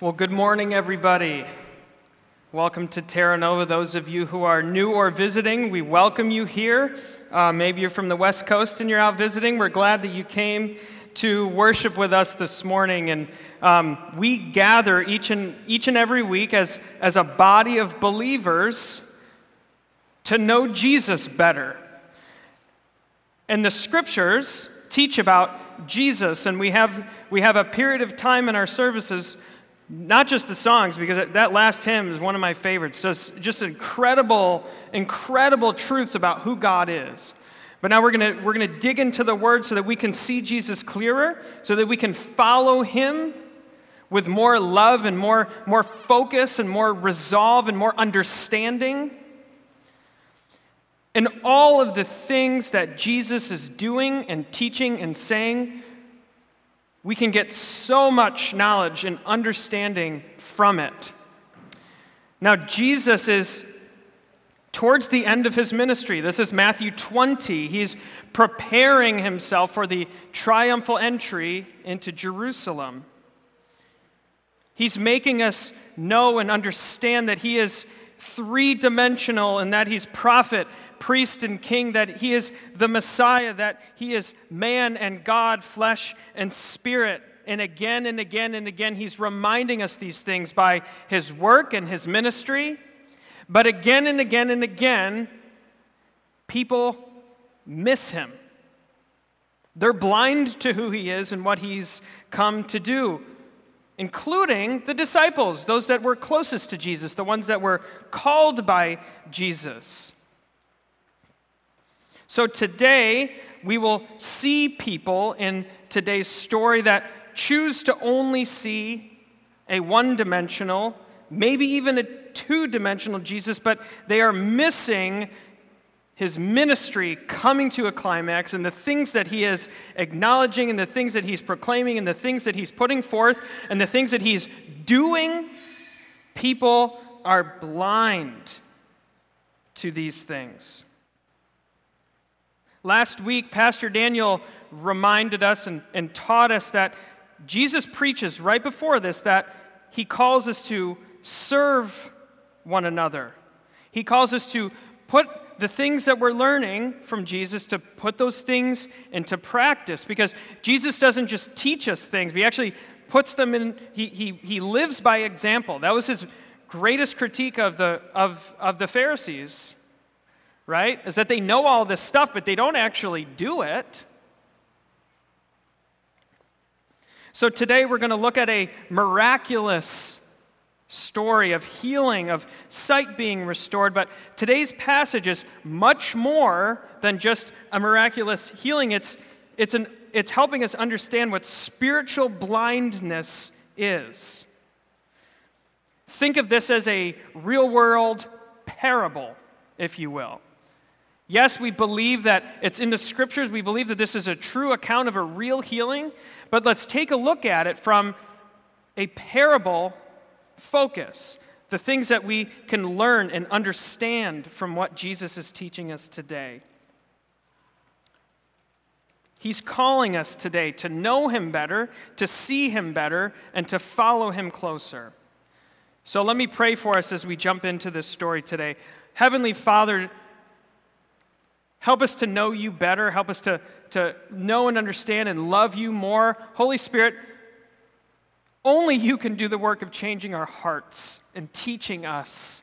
Well, good morning, everybody. Welcome to Terra Nova. Those of you who are new or visiting, we welcome you here. Uh, maybe you're from the West Coast and you're out visiting. We're glad that you came to worship with us this morning. And um, we gather each and, each and every week as, as a body of believers to know Jesus better. And the scriptures teach about Jesus, and we have, we have a period of time in our services not just the songs, because that last hymn is one of my favorites. Just, just incredible, incredible truths about who God is. But now we're going we're to dig into the Word so that we can see Jesus clearer, so that we can follow Him with more love and more, more focus and more resolve and more understanding. And all of the things that Jesus is doing and teaching and saying we can get so much knowledge and understanding from it. Now, Jesus is towards the end of his ministry. This is Matthew 20. He's preparing himself for the triumphal entry into Jerusalem. He's making us know and understand that he is three dimensional and that he's prophet, priest and king, that he is the Messiah, that he is man and God, flesh and spirit. And again and again and again, he's reminding us these things by his work and his ministry. But again and again and again, people miss him. They're blind to who he is and what he's come to do, including the disciples, those that were closest to Jesus, the ones that were called by Jesus. So today, we will see people in today's story that choose to only see a one dimensional, maybe even a two dimensional Jesus, but they are missing his ministry coming to a climax and the things that he is acknowledging and the things that he's proclaiming and the things that he's putting forth and the things that he's doing. People are blind to these things. Last week, Pastor Daniel reminded us and, and taught us that Jesus preaches right before this that he calls us to serve one another. He calls us to put the things that we're learning from Jesus to put those things into practice because Jesus doesn't just teach us things, he actually puts them in, he, he, he lives by example. That was his greatest critique of the, of, of the Pharisees right? Is that they know all this stuff, but they don't actually do it. So today we're going to look at a miraculous story of healing, of sight being restored. But today's passage is much more than just a miraculous healing. It's, it's, an, it's helping us understand what spiritual blindness is. Think of this as a real world parable, if you will. Yes, we believe that it's in the scriptures. We believe that this is a true account of a real healing. But let's take a look at it from a parable focus. The things that we can learn and understand from what Jesus is teaching us today. He's calling us today to know Him better, to see Him better, and to follow Him closer. So let me pray for us as we jump into this story today. Heavenly Father, Help us to know you better. Help us to, to know and understand and love you more. Holy Spirit, only you can do the work of changing our hearts and teaching us.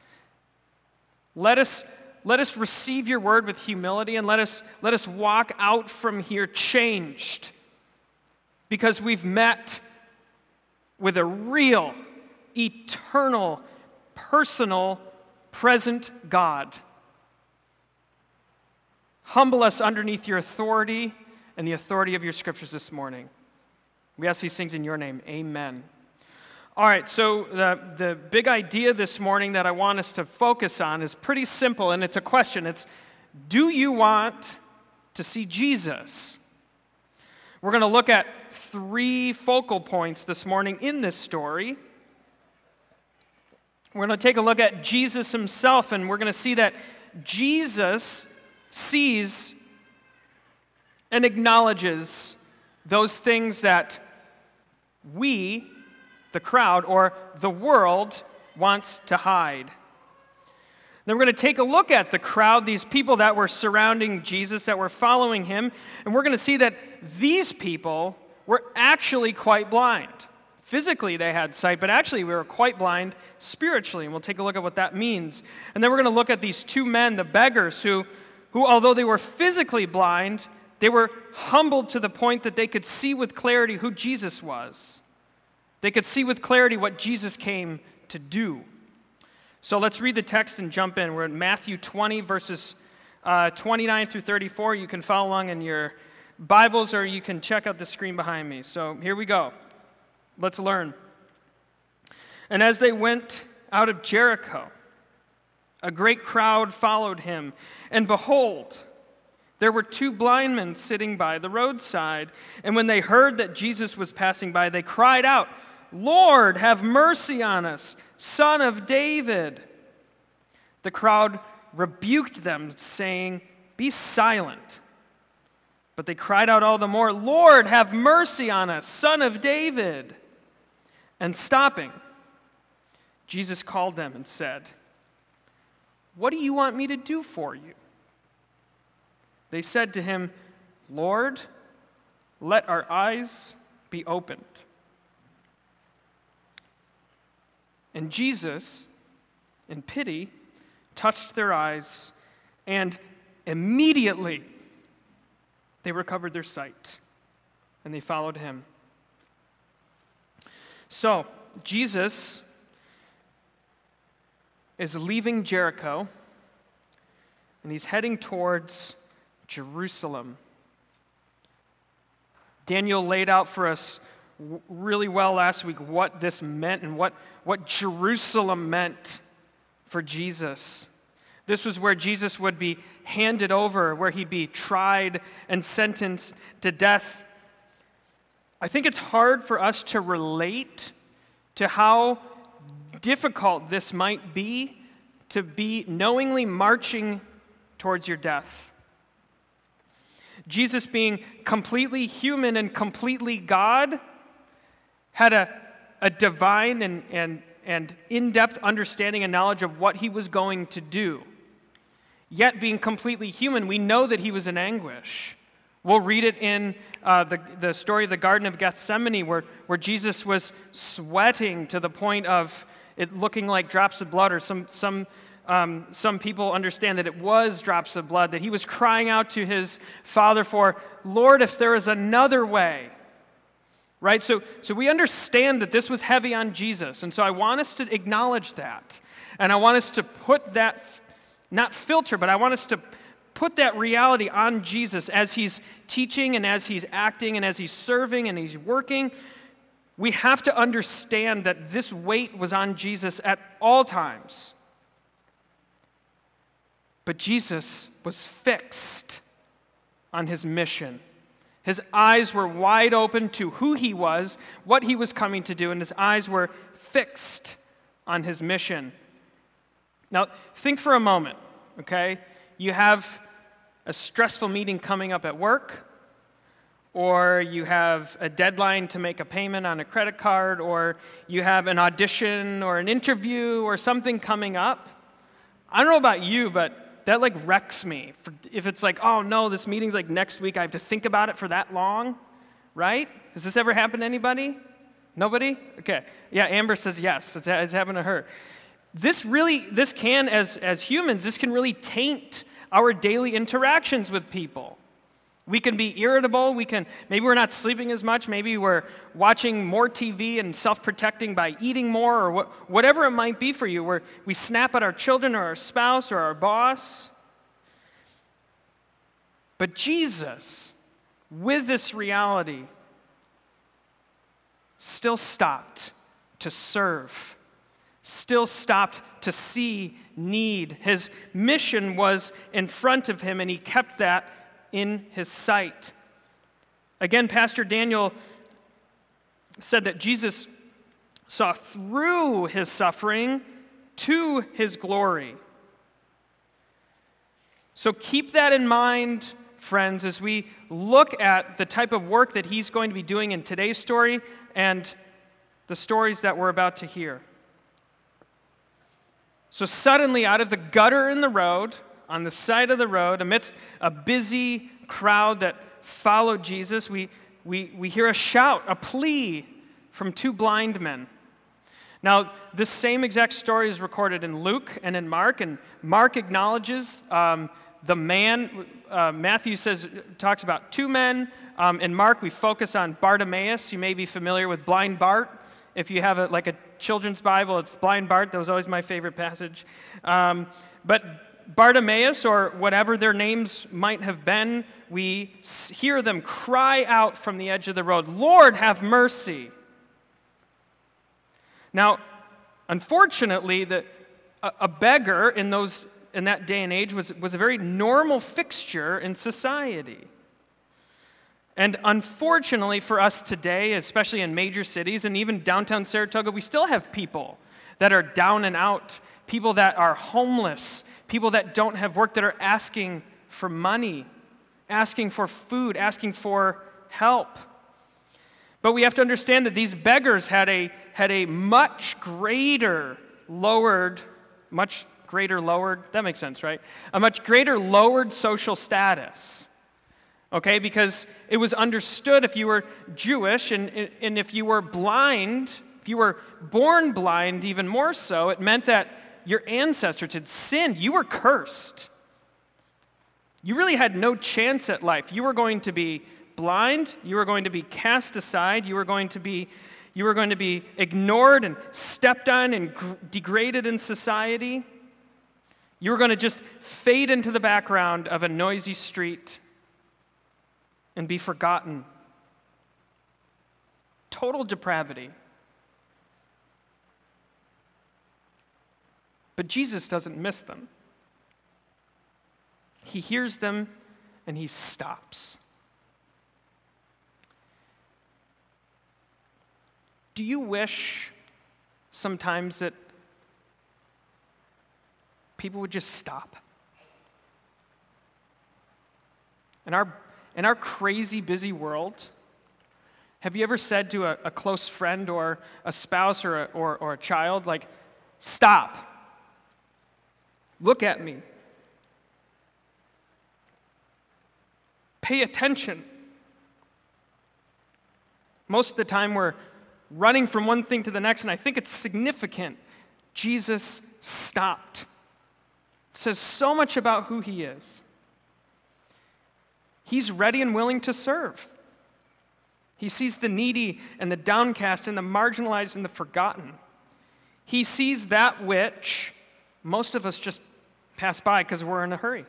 Let us, let us receive your word with humility and let us, let us walk out from here changed because we've met with a real, eternal, personal, present God. Humble us underneath your authority and the authority of your scriptures this morning. We ask these things in your name. Amen. All right, so the, the big idea this morning that I want us to focus on is pretty simple, and it's a question. It's Do you want to see Jesus? We're going to look at three focal points this morning in this story. We're going to take a look at Jesus himself, and we're going to see that Jesus sees and acknowledges those things that we the crowd or the world wants to hide. Then we're going to take a look at the crowd, these people that were surrounding Jesus, that were following him, and we're going to see that these people were actually quite blind. Physically, they had sight, but actually, we were quite blind spiritually, and we'll take a look at what that means. And then we're going to look at these two men, the beggars, who, who, although they were physically blind, they were humbled to the point that they could see with clarity who Jesus was. They could see with clarity what Jesus came to do. So let's read the text and jump in. We're in Matthew 20, verses uh, 29 through 34. You can follow along in your Bibles or you can check out the screen behind me. So here we go. Let's learn. And as they went out of Jericho, a great crowd followed him. And behold, there were two blind men sitting by the roadside. And when they heard that Jesus was passing by, they cried out, Lord, have mercy on us, son of David. The crowd rebuked them, saying, Be silent. But they cried out all the more, Lord, have mercy on us, son of David. And stopping, Jesus called them and said, What do you want me to do for you? They said to him, Lord, let our eyes be opened. And Jesus, in pity, touched their eyes, and immediately they recovered their sight, and they followed him. So, Jesus is leaving Jericho, and he's heading towards Jerusalem. Daniel laid out for us really well last week what this meant and what, what Jerusalem meant for Jesus. This was where Jesus would be handed over, where he'd be tried and sentenced to death. I think it's hard for us to relate to how difficult this might be to be knowingly marching towards your death. Jesus, being completely human and completely God, had a, a divine and, and, and in depth understanding and knowledge of what he was going to do. Yet, being completely human, we know that he was in anguish. We'll read it in uh, the, the story of the Garden of Gethsemane, where, where Jesus was sweating to the point of it looking like drops of blood, or some, some, um, some people understand that it was drops of blood, that he was crying out to his Father for, Lord, if there is another way, right? So, so we understand that this was heavy on Jesus. And so I want us to acknowledge that. And I want us to put that, not filter, but I want us to put that reality on Jesus as he's teaching and as he's acting and as he's serving and he's working. We have to understand that this weight was on Jesus at all times. But Jesus was fixed on his mission. His eyes were wide open to who he was, what he was coming to do, and his eyes were fixed on his mission. Now, think for a moment, okay? You have a stressful meeting coming up at work, or you have a deadline to make a payment on a credit card, or you have an audition or an interview or something coming up. I don't know about you, but that like wrecks me. If it's like, oh no, this meeting's like next week, I have to think about it for that long, right? Has this ever happened to anybody? Nobody? Okay. Yeah, Amber says yes, it's, it's happened to her. This really, this can, as, as humans, this can really taint our daily interactions with people. We can be irritable. We can, maybe we're not sleeping as much. Maybe we're watching more TV and self protecting by eating more or what, whatever it might be for you, where we snap at our children or our spouse or our boss. But Jesus, with this reality, still stopped to serve, still stopped to see need. His mission was in front of him, and he kept that in his sight. Again, Pastor Daniel said that Jesus saw through his suffering to his glory. So keep that in mind, friends, as we look at the type of work that he's going to be doing in today's story and the stories that we're about to hear. So, suddenly, out of the gutter in the road, on the side of the road, amidst a busy crowd that followed Jesus, we, we, we hear a shout, a plea from two blind men. Now, this same exact story is recorded in Luke and in Mark, and Mark acknowledges um, the man. Uh, Matthew says talks about two men. Um, in Mark, we focus on Bartimaeus. You may be familiar with blind Bart. If you have a, like a children's Bible, it's blind Bart. That was always my favorite passage. Um, but Bartimaeus, or whatever their names might have been, we hear them cry out from the edge of the road, Lord, have mercy. Now, unfortunately, the, a, a beggar in, those, in that day and age was, was a very normal fixture in society. And unfortunately for us today, especially in major cities and even downtown Saratoga, we still have people that are down and out, people that are homeless, people that don't have work, that are asking for money, asking for food, asking for help. But we have to understand that these beggars had a, had a much greater lowered, much greater lowered, that makes sense, right? A much greater lowered social status. Okay, because it was understood if you were Jewish and, and if you were blind, if you were born blind, even more so, it meant that your ancestors had sinned. You were cursed. You really had no chance at life. You were going to be blind, you were going to be cast aside, you were going to be, you were going to be ignored and stepped on and gr- degraded in society. You were going to just fade into the background of a noisy street and be forgotten. Total depravity. But Jesus doesn't miss them. He hears them and he stops. Do you wish sometimes that people would just stop? In our, in our crazy, busy world, have you ever said to a, a close friend or a spouse or a, or, or a child, like, stop, look at me, pay attention? Most of the time, we're running from one thing to the next, and I think it's significant. Jesus stopped. It says so much about who he is. He's ready and willing to serve. He sees the needy and the downcast and the marginalized and the forgotten. He sees that which most of us just pass by because we're in a hurry.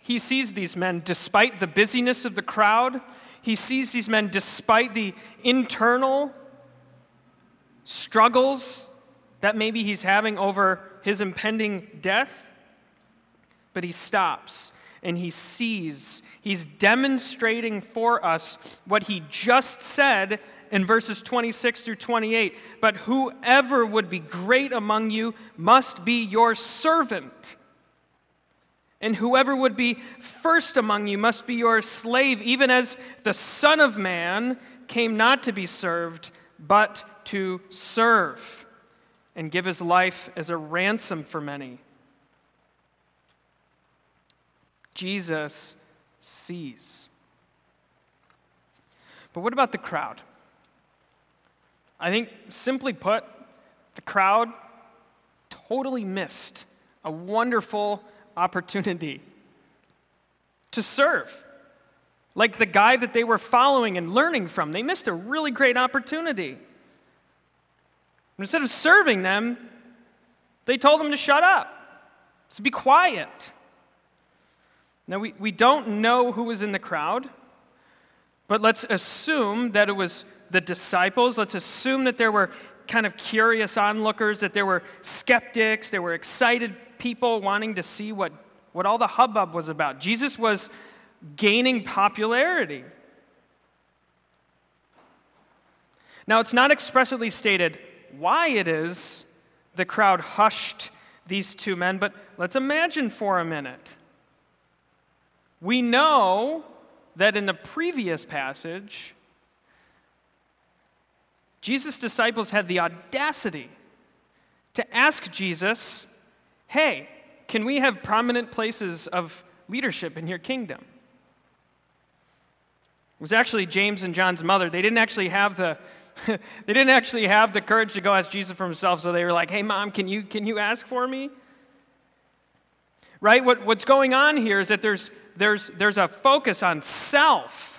He sees these men despite the busyness of the crowd he sees these men despite the internal struggles that maybe he's having over his impending death, but he stops and he sees. He's demonstrating for us what he just said in verses 26 through 28. But whoever would be great among you must be your servant. And whoever would be first among you must be your slave, even as the Son of Man came not to be served, but to serve and give his life as a ransom for many. Jesus sees. But what about the crowd? I think, simply put, the crowd totally missed a wonderful opportunity to serve. Like the guy that they were following and learning from, they missed a really great opportunity. Instead of serving them, they told them to shut up, to be quiet. Now, we, we don't know who was in the crowd, but let's assume that it was the disciples. Let's assume that there were kind of curious onlookers, that there were skeptics, there were excited people wanting to see what, what all the hubbub was about. Jesus was gaining popularity. Now, it's not expressly stated why it is the crowd hushed these two men, but let's imagine for a minute. We know that in the previous passage, Jesus' disciples had the audacity to ask Jesus, Hey, can we have prominent places of leadership in your kingdom? It was actually James and John's mother. They didn't actually have the they didn't actually have the courage to go ask Jesus for himself, so they were like, "Hey mom, can you can you ask for me?" Right? What, what's going on here is that there's there's there's a focus on self.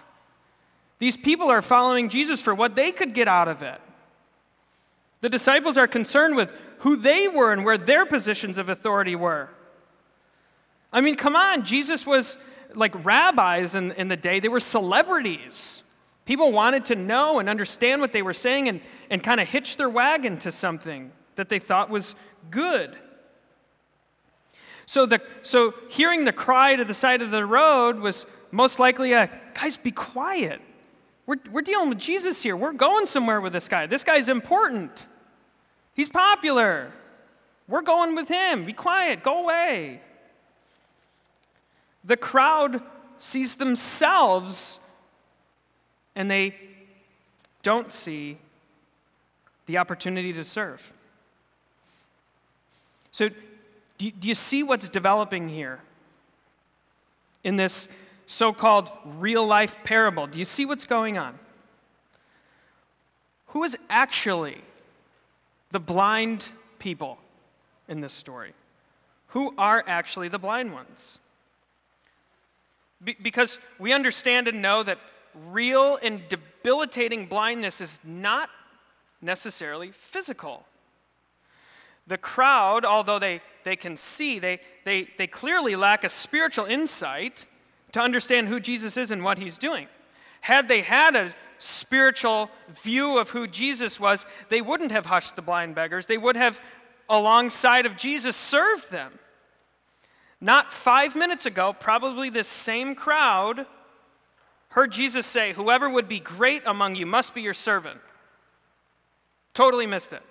These people are following Jesus for what they could get out of it. The disciples are concerned with who they were and where their positions of authority were. I mean, come on, Jesus was like rabbis in, in the day, they were celebrities. People wanted to know and understand what they were saying and, and kind of hitch their wagon to something that they thought was good. So, the, so hearing the cry to the side of the road was most likely a guys, be quiet. We're, we're dealing with Jesus here. We're going somewhere with this guy. This guy's important. He's popular. We're going with him. Be quiet. Go away. The crowd sees themselves and they don't see the opportunity to serve. So, do you, see what's developing here in this so called real life parable? Do you see what's going on? Who is actually the blind people in this story? Who are actually the blind ones? Be- because we understand and know that real and debilitating blindness is not necessarily physical. The crowd, although they, they can see, they, they, they clearly lack a spiritual insight to understand who Jesus is and what he's doing. Had they had a spiritual view of who Jesus was, they wouldn't have hushed the blind beggars. They would have, alongside of Jesus, served them. Not five minutes ago, probably this same crowd heard Jesus say, Whoever would be great among you must be your servant. Totally missed it.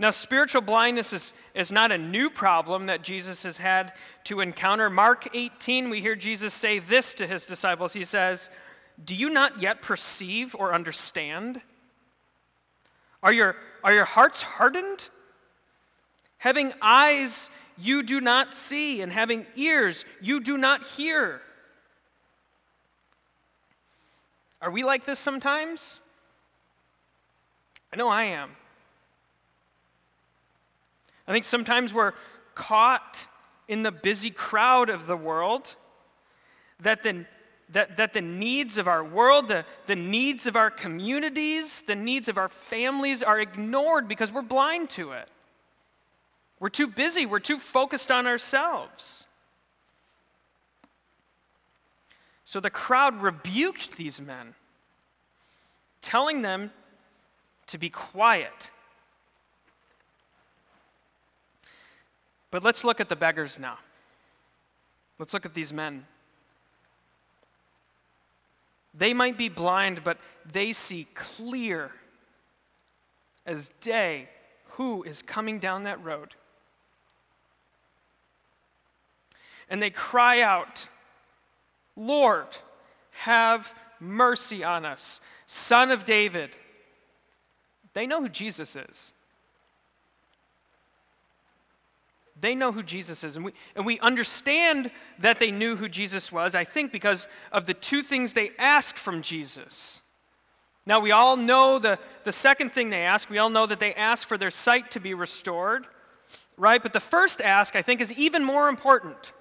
Now, spiritual blindness is, is not a new problem that Jesus has had to encounter. Mark 18, we hear Jesus say this to his disciples. He says, Do you not yet perceive or understand? Are your, are your hearts hardened? Having eyes you do not see, and having ears you do not hear. Are we like this sometimes? I know I am. I think sometimes we're caught in the busy crowd of the world, that the, that, that the needs of our world, the, the needs of our communities, the needs of our families are ignored because we're blind to it. We're too busy, we're too focused on ourselves. So the crowd rebuked these men, telling them to be quiet. But let's look at the beggars now. Let's look at these men. They might be blind, but they see clear as day who is coming down that road. and they cry out, Lord, have mercy on us, Son of David. They know who Jesus is. They know who Jesus is. And we, and we understand that they knew who Jesus was, I think, because of the two things they ask from Jesus. Now, we all know the, the second thing they ask. We all know that they ask for their sight to be restored, right? But the first ask, I think, is even more important.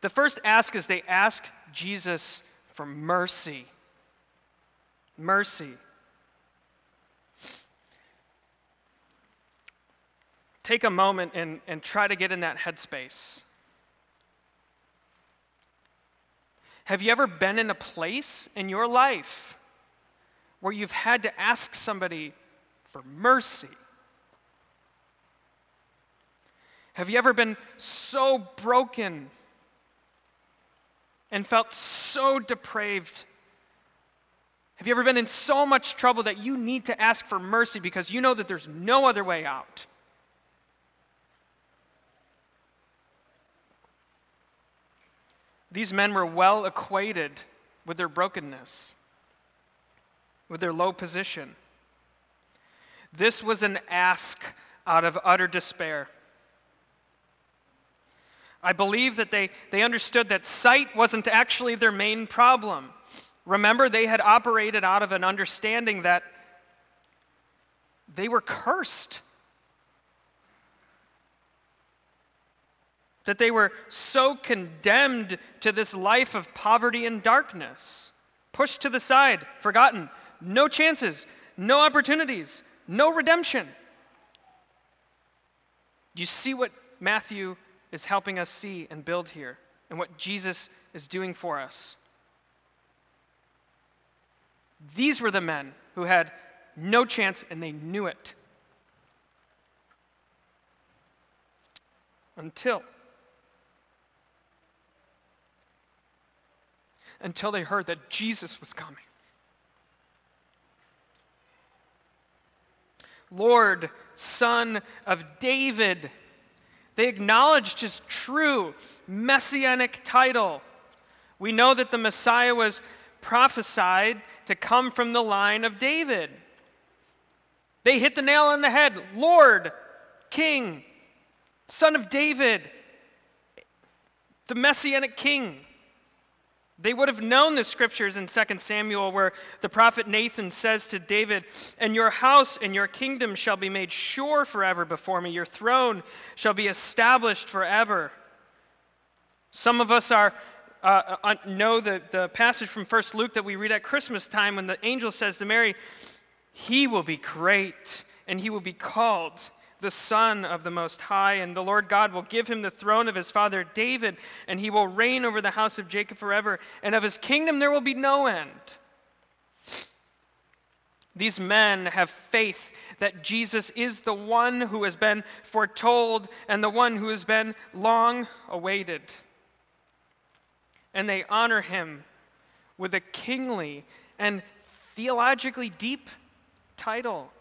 The first ask is they ask Jesus for mercy. Mercy. Take a moment and, and try to get in that headspace. Have you ever been in a place in your life where you've had to ask somebody for mercy? Have you ever been so broken and felt so depraved? Have you ever been in so much trouble that you need to ask for mercy because you know that there's no other way out? These men were well acquainted with their brokenness, with their low position. This was an ask out of utter despair. I believe that they, they understood that sight wasn't actually their main problem. Remember, they had operated out of an understanding that they were cursed. That they were so condemned to this life of poverty and darkness, pushed to the side, forgotten, no chances, no opportunities, no redemption. Do you see what Matthew is helping us see and build here, and what Jesus is doing for us? These were the men who had no chance and they knew it. Until until they heard that Jesus was coming. Lord, Son of David. They acknowledged his true messianic title. We know that the Messiah was prophesied to come from the line of David. They hit the nail on the head Lord, King, Son of David, the Messianic King. They would have known the scriptures in 2 Samuel where the prophet Nathan says to David, And your house and your kingdom shall be made sure forever before me. Your throne shall be established forever. Some of us are, uh, know the, the passage from First Luke that we read at Christmas time when the angel says to Mary, He will be great and he will be called the Son of the Most High, and the Lord God will give him the throne of his father David, and he will reign over the house of Jacob forever, and of his kingdom there will be no end. These men have faith that Jesus is the one who has been foretold and the one who has been long awaited. And they honor him with a kingly and theologically deep title.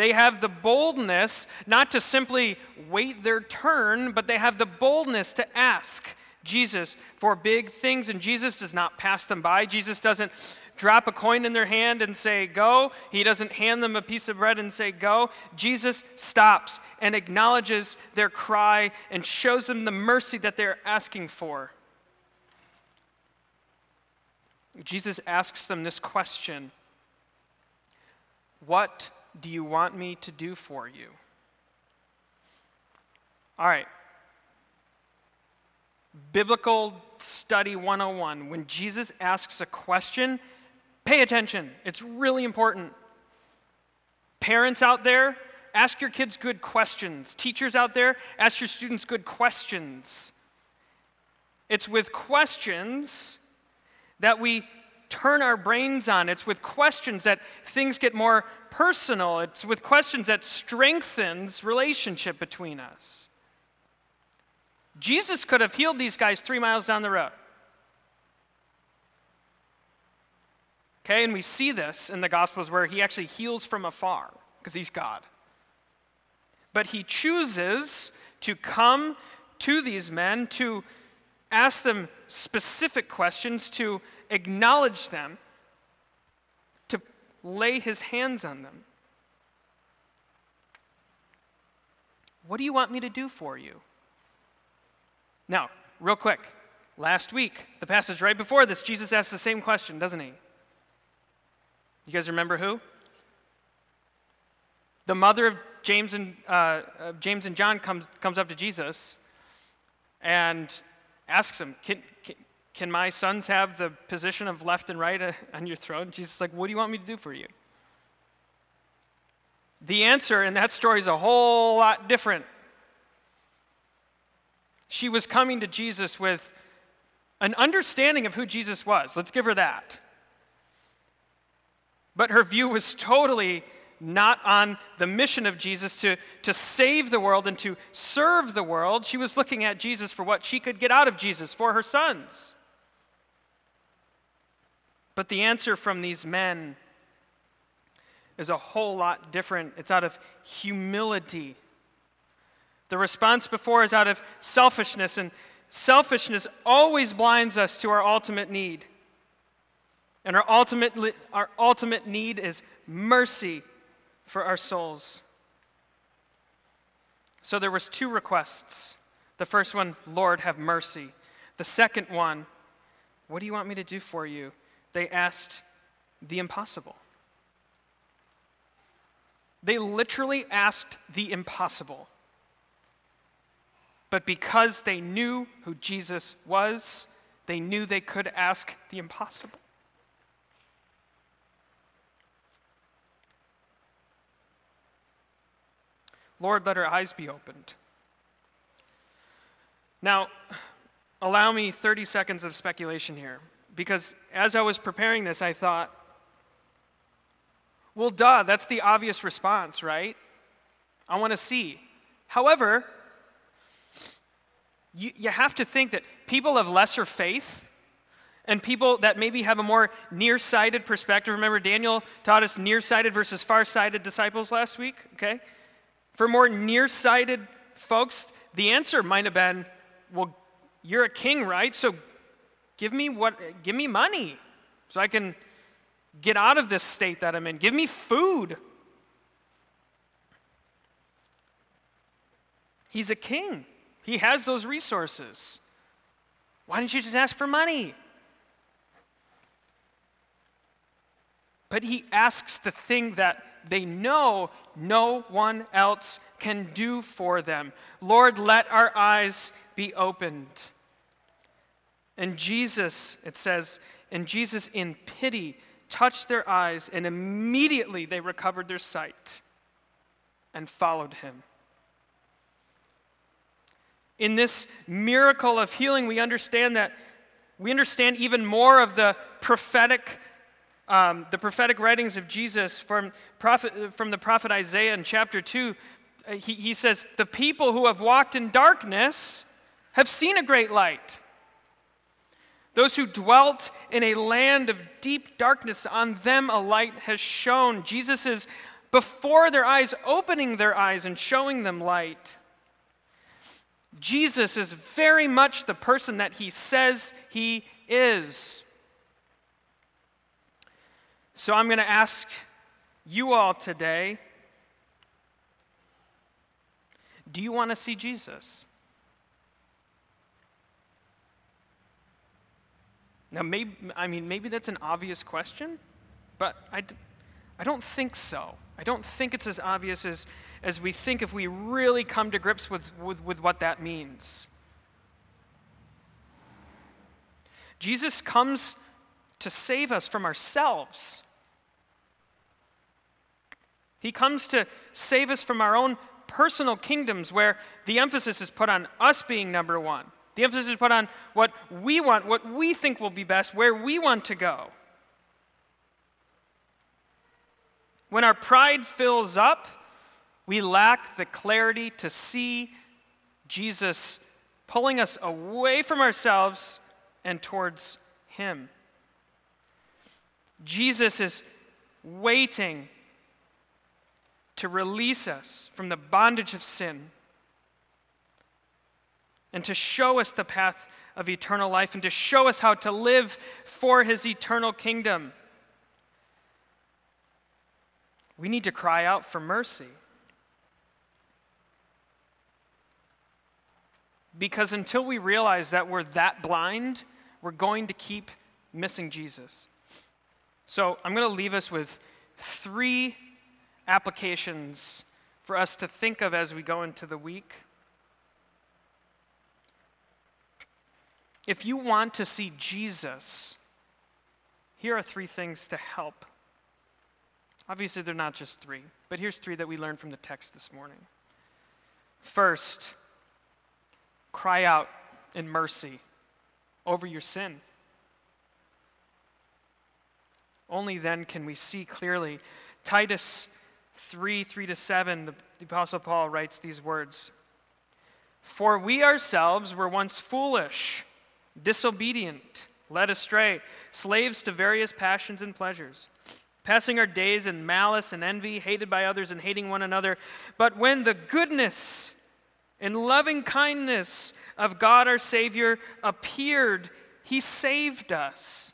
They have the boldness not to simply wait their turn, but they have the boldness to ask Jesus for big things. And Jesus does not pass them by. Jesus doesn't drop a coin in their hand and say, Go. He doesn't hand them a piece of bread and say, Go. Jesus stops and acknowledges their cry and shows them the mercy that they're asking for. Jesus asks them this question What do you want me to do for you? All right. Biblical Study 101. When Jesus asks a question, pay attention. It's really important. Parents out there, ask your kids good questions. Teachers out there, ask your students good questions. It's with questions that we turn our brains on. It's with questions that things get more personal. It's with questions that strengthens relationship between us. Jesus could have healed these guys three miles down the road. Okay, and we see this in the Gospels where he actually heals from afar because he's God. But he chooses to come to these men, to ask them specific questions, to acknowledge them lay his hands on them. What do you want me to do for you? Now, real quick, last week, the passage right before this, Jesus asked the same question, doesn't he? You guys remember who? The mother of James and, uh, James and John comes, comes up to Jesus and asks him, can, can my sons have the position of left and right uh, on your throne? Jesus is like, What do you want me to do for you? The answer in that story is a whole lot different. She was coming to Jesus with an understanding of who Jesus was. Let's give her that. But her view was totally not on the mission of Jesus to, to save the world and to serve the world. She was looking at Jesus for what she could get out of Jesus for her sons. But the answer from these men is a whole lot different. It's out of humility. The response before is out of selfishness, and selfishness always blinds us to our ultimate need. And our ultimate, our ultimate need is mercy for our souls. So there was two requests. The first one, Lord, have mercy. The second one, what do you want me to do for you? They asked the impossible. They literally asked the impossible. But because they knew who Jesus was, they knew they could ask the impossible. Lord, let our eyes be opened. Now, allow me 30 seconds of speculation here, because as I was preparing this, I thought, well, duh, that's the obvious response, right? I want to see. However, you, you have to think that people of lesser faith and people that maybe have a more nearsighted perspective. Remember, Daniel taught us nearsighted versus far-sighted disciples last week, okay? For more nearsighted folks, the answer might have been, well, you're a king, right? So give me what give me money so I can get out of this state that I'm in. Give me food. He's a king. He has those resources. Why don't you just ask for money? But he asks the thing that they know no one else can do for them. Lord, let our eyes be opened. And Jesus, it says, and Jesus in pity touched their eyes, and immediately they recovered their sight and followed him. In this miracle of healing, we understand that we understand even more of the prophetic um, the prophetic writings of Jesus from, prophet, from the prophet Isaiah in chapter 2, uh, he, he says, The people who have walked in darkness have seen a great light. Those who dwelt in a land of deep darkness, on them a light has shone. Jesus is before their eyes, opening their eyes and showing them light. Jesus is very much the person that he says he is. So I'm going to ask you all today do you want to see Jesus? Now, maybe, I mean, maybe that's an obvious question, but I, I don't think so. I don't think it's as obvious as, as we think if we really come to grips with, with, with what that means. Jesus comes to save us from ourselves. He comes to save us from our own personal kingdoms where the emphasis is put on us being number one. The emphasis is put on what we want, what we think will be best, where we want to go. When our pride fills up, we lack the clarity to see Jesus pulling us away from ourselves and towards Him. Jesus is waiting to release us from the bondage of sin and to show us the path of eternal life and to show us how to live for his eternal kingdom. We need to cry out for mercy. Because until we realize that we're that blind, we're going to keep missing Jesus. So I'm going to leave us with three applications for us to think of as we go into the week. If you want to see Jesus, here are three things to help. Obviously, they're not just three, but here's three that we learned from the text this morning. First, cry out in mercy over your sin. Only then can we see clearly. Titus 3 3 to 7, the, the Apostle Paul writes these words For we ourselves were once foolish, disobedient, led astray, slaves to various passions and pleasures, passing our days in malice and envy, hated by others and hating one another. But when the goodness and loving kindness of God our Savior appeared, He saved us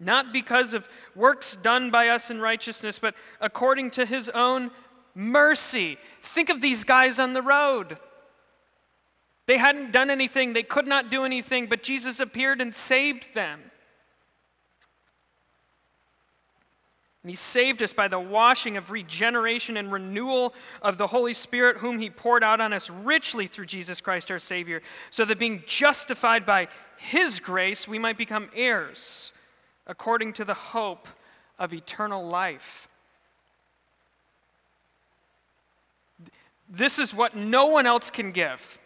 not because of works done by us in righteousness, but according to his own mercy. Think of these guys on the road. They hadn't done anything, they could not do anything, but Jesus appeared and saved them. And he saved us by the washing of regeneration and renewal of the Holy Spirit, whom he poured out on us richly through Jesus Christ our Savior, so that being justified by his grace, we might become heirs according to the hope of eternal life. This is what no one else can give.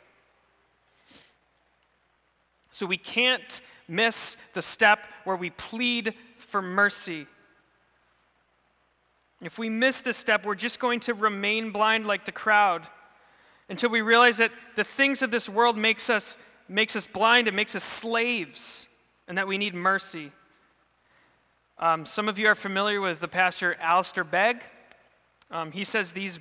So we can't miss the step where we plead for mercy. If we miss this step, we're just going to remain blind like the crowd until we realize that the things of this world makes us, makes us blind, it makes us slaves, and that we need mercy. Um, some of you are familiar with the pastor Alistair Begg. Um, he says these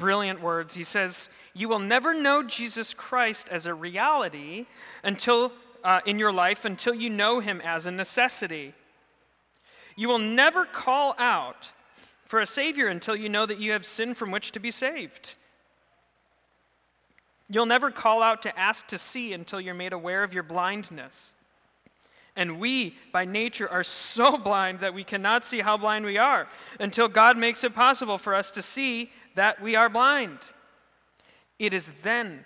brilliant words. He says, You will never know Jesus Christ as a reality until, uh, in your life until you know him as a necessity. You will never call out for a Savior until you know that you have sin from which to be saved. You'll never call out to ask to see until you're made aware of your blindness. And we, by nature, are so blind that we cannot see how blind we are until God makes it possible for us to see that we are blind. It is then,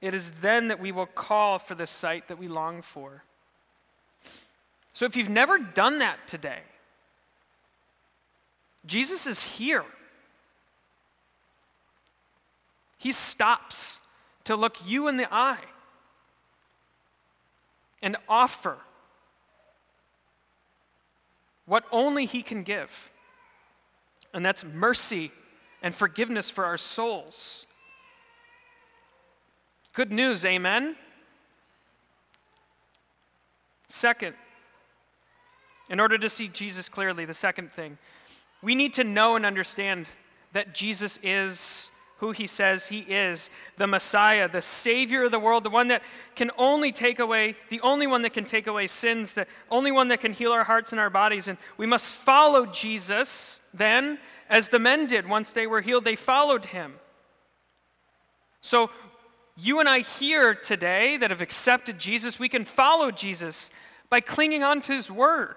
it is then that we will call for the sight that we long for. So if you've never done that today, Jesus is here. He stops to look you in the eye and offer what only He can give, and that's mercy and forgiveness for our souls. Good news, amen? Second, in order to see Jesus clearly, the second thing, we need to know and understand that Jesus is who he says he is the Messiah, the Savior of the world, the one that can only take away, the only one that can take away sins, the only one that can heal our hearts and our bodies. And we must follow Jesus then, as the men did once they were healed, they followed him. So, you and I here today that have accepted Jesus, we can follow Jesus by clinging on to his word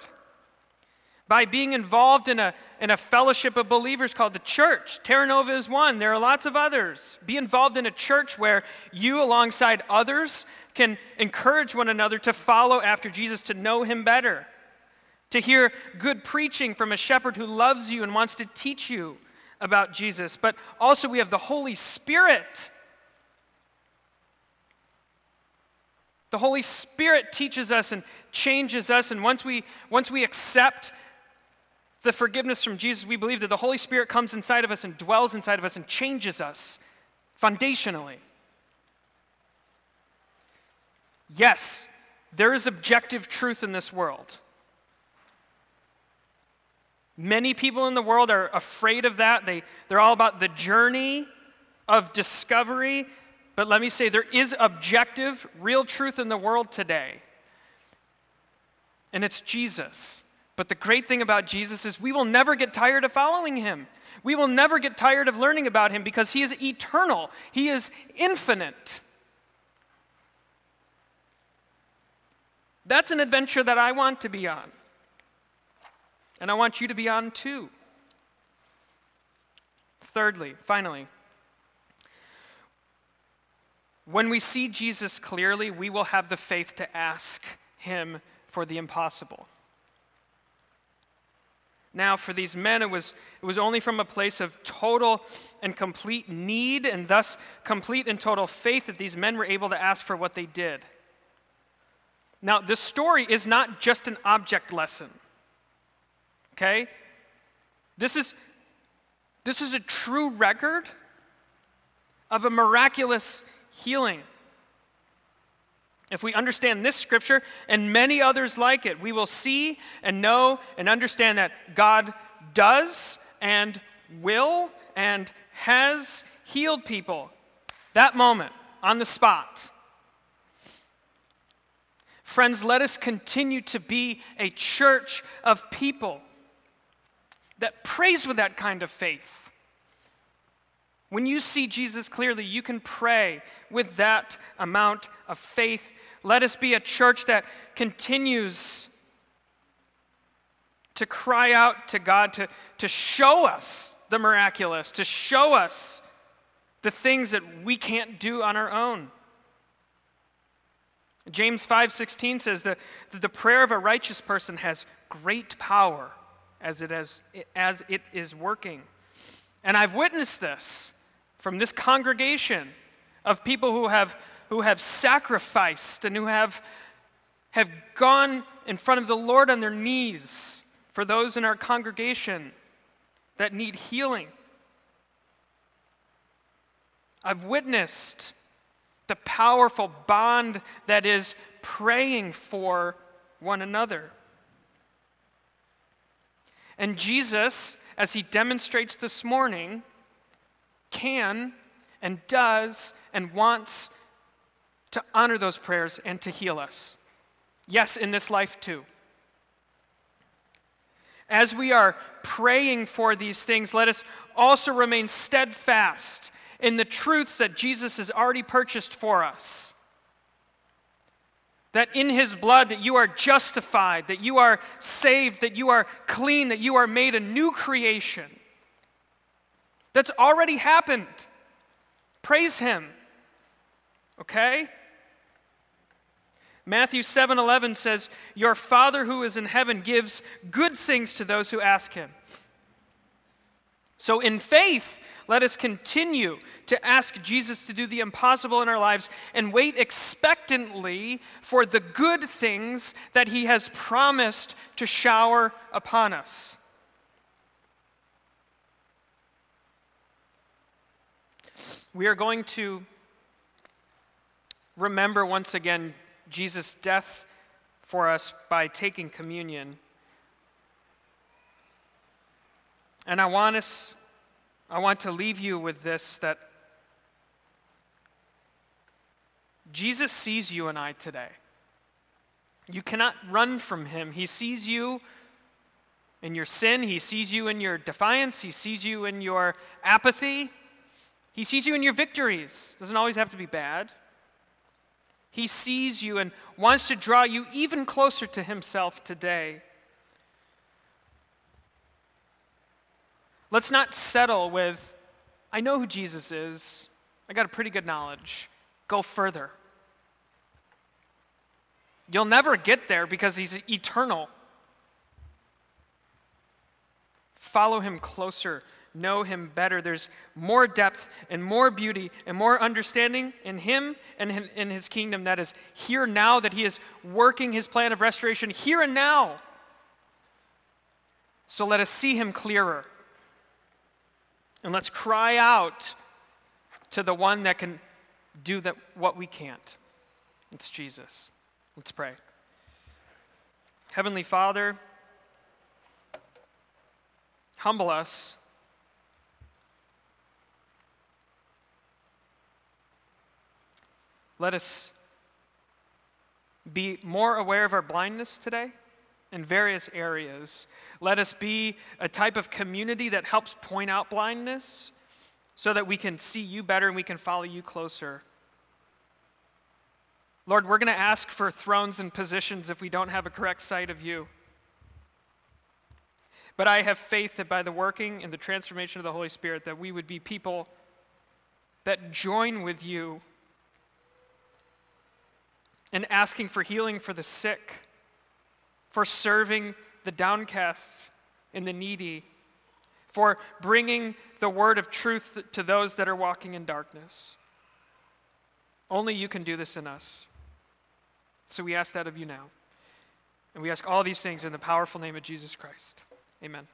by being involved in a, in a fellowship of believers called the church. Terra Nova is one, there are lots of others. Be involved in a church where you, alongside others, can encourage one another to follow after Jesus, to know him better, to hear good preaching from a shepherd who loves you and wants to teach you about Jesus. But also, we have the Holy Spirit. The Holy Spirit teaches us and changes us, and once we, once we accept the forgiveness from Jesus, we believe that the Holy Spirit comes inside of us and dwells inside of us and changes us foundationally. Yes, there is objective truth in this world. Many people in the world are afraid of that. They, they're all about the journey of discovery. But let me say, there is objective, real truth in the world today. And it's Jesus. But the great thing about Jesus is we will never get tired of following him. We will never get tired of learning about him because he is eternal, he is infinite. That's an adventure that I want to be on. And I want you to be on too. Thirdly, finally, when we see Jesus clearly, we will have the faith to ask him for the impossible. Now, for these men, it was, it was only from a place of total and complete need and thus complete and total faith that these men were able to ask for what they did. Now, this story is not just an object lesson. Okay? This is, this is a true record of a miraculous healing. If we understand this scripture and many others like it, we will see and know and understand that God does and will and has healed people that moment on the spot. Friends, let us continue to be a church of people that prays with that kind of faith. When you see Jesus clearly, you can pray with that amount of faith. Let us be a church that continues to cry out to God to, to show us the miraculous, to show us the things that we can't do on our own. James 5:16 says that, that the prayer of a righteous person has great power as it, has, as it is working. And I've witnessed this from this congregation of people who have, who have sacrificed and who have, have gone in front of the Lord on their knees for those in our congregation that need healing. I've witnessed the powerful bond that is praying for one another. And Jesus, as he demonstrates this morning, can and does and wants to honor those prayers and to heal us. Yes, in this life too. As we are praying for these things, let us also remain steadfast in the truths that Jesus has already purchased for us. That in his blood that you are justified, that you are saved, that you are clean, that you are made a new creation. That's already happened. Praise him. Okay? Matthew 7:11 says, "Your Father who is in heaven gives good things to those who ask him." So in faith, let us continue to ask Jesus to do the impossible in our lives and wait expectantly for the good things that he has promised to shower upon us. We are going to remember once again Jesus' death for us by taking communion. And I want us I want to leave you with this that Jesus sees you and I today. You cannot run from him. He sees you in your sin, he sees you in your defiance, he sees you in your apathy, he sees you in your victories. Doesn't always have to be bad. He sees you and wants to draw you even closer to Himself today. Let's not settle with, I know who Jesus is, I got a pretty good knowledge. Go further. You'll never get there because He's eternal. Follow Him closer know him better. There's more depth and more beauty and more understanding in him and in his kingdom that is here now, that he is working his plan of restoration here and now. So let us see him clearer. And let's cry out to the one that can do that, what we can't. It's Jesus. Let's pray. Heavenly Father, humble us Let us be more aware of our blindness today in various areas. Let us be a type of community that helps point out blindness so that we can see you better and we can follow you closer. Lord, we're going to ask for thrones and positions if we don't have a correct sight of you. But I have faith that by the working and the transformation of the Holy Spirit that we would be people that join with you in asking for healing for the sick, for serving the downcast and the needy, for bringing the word of truth to those that are walking in darkness. Only you can do this in us. So we ask that of you now. And we ask all these things in the powerful name of Jesus Christ. Amen.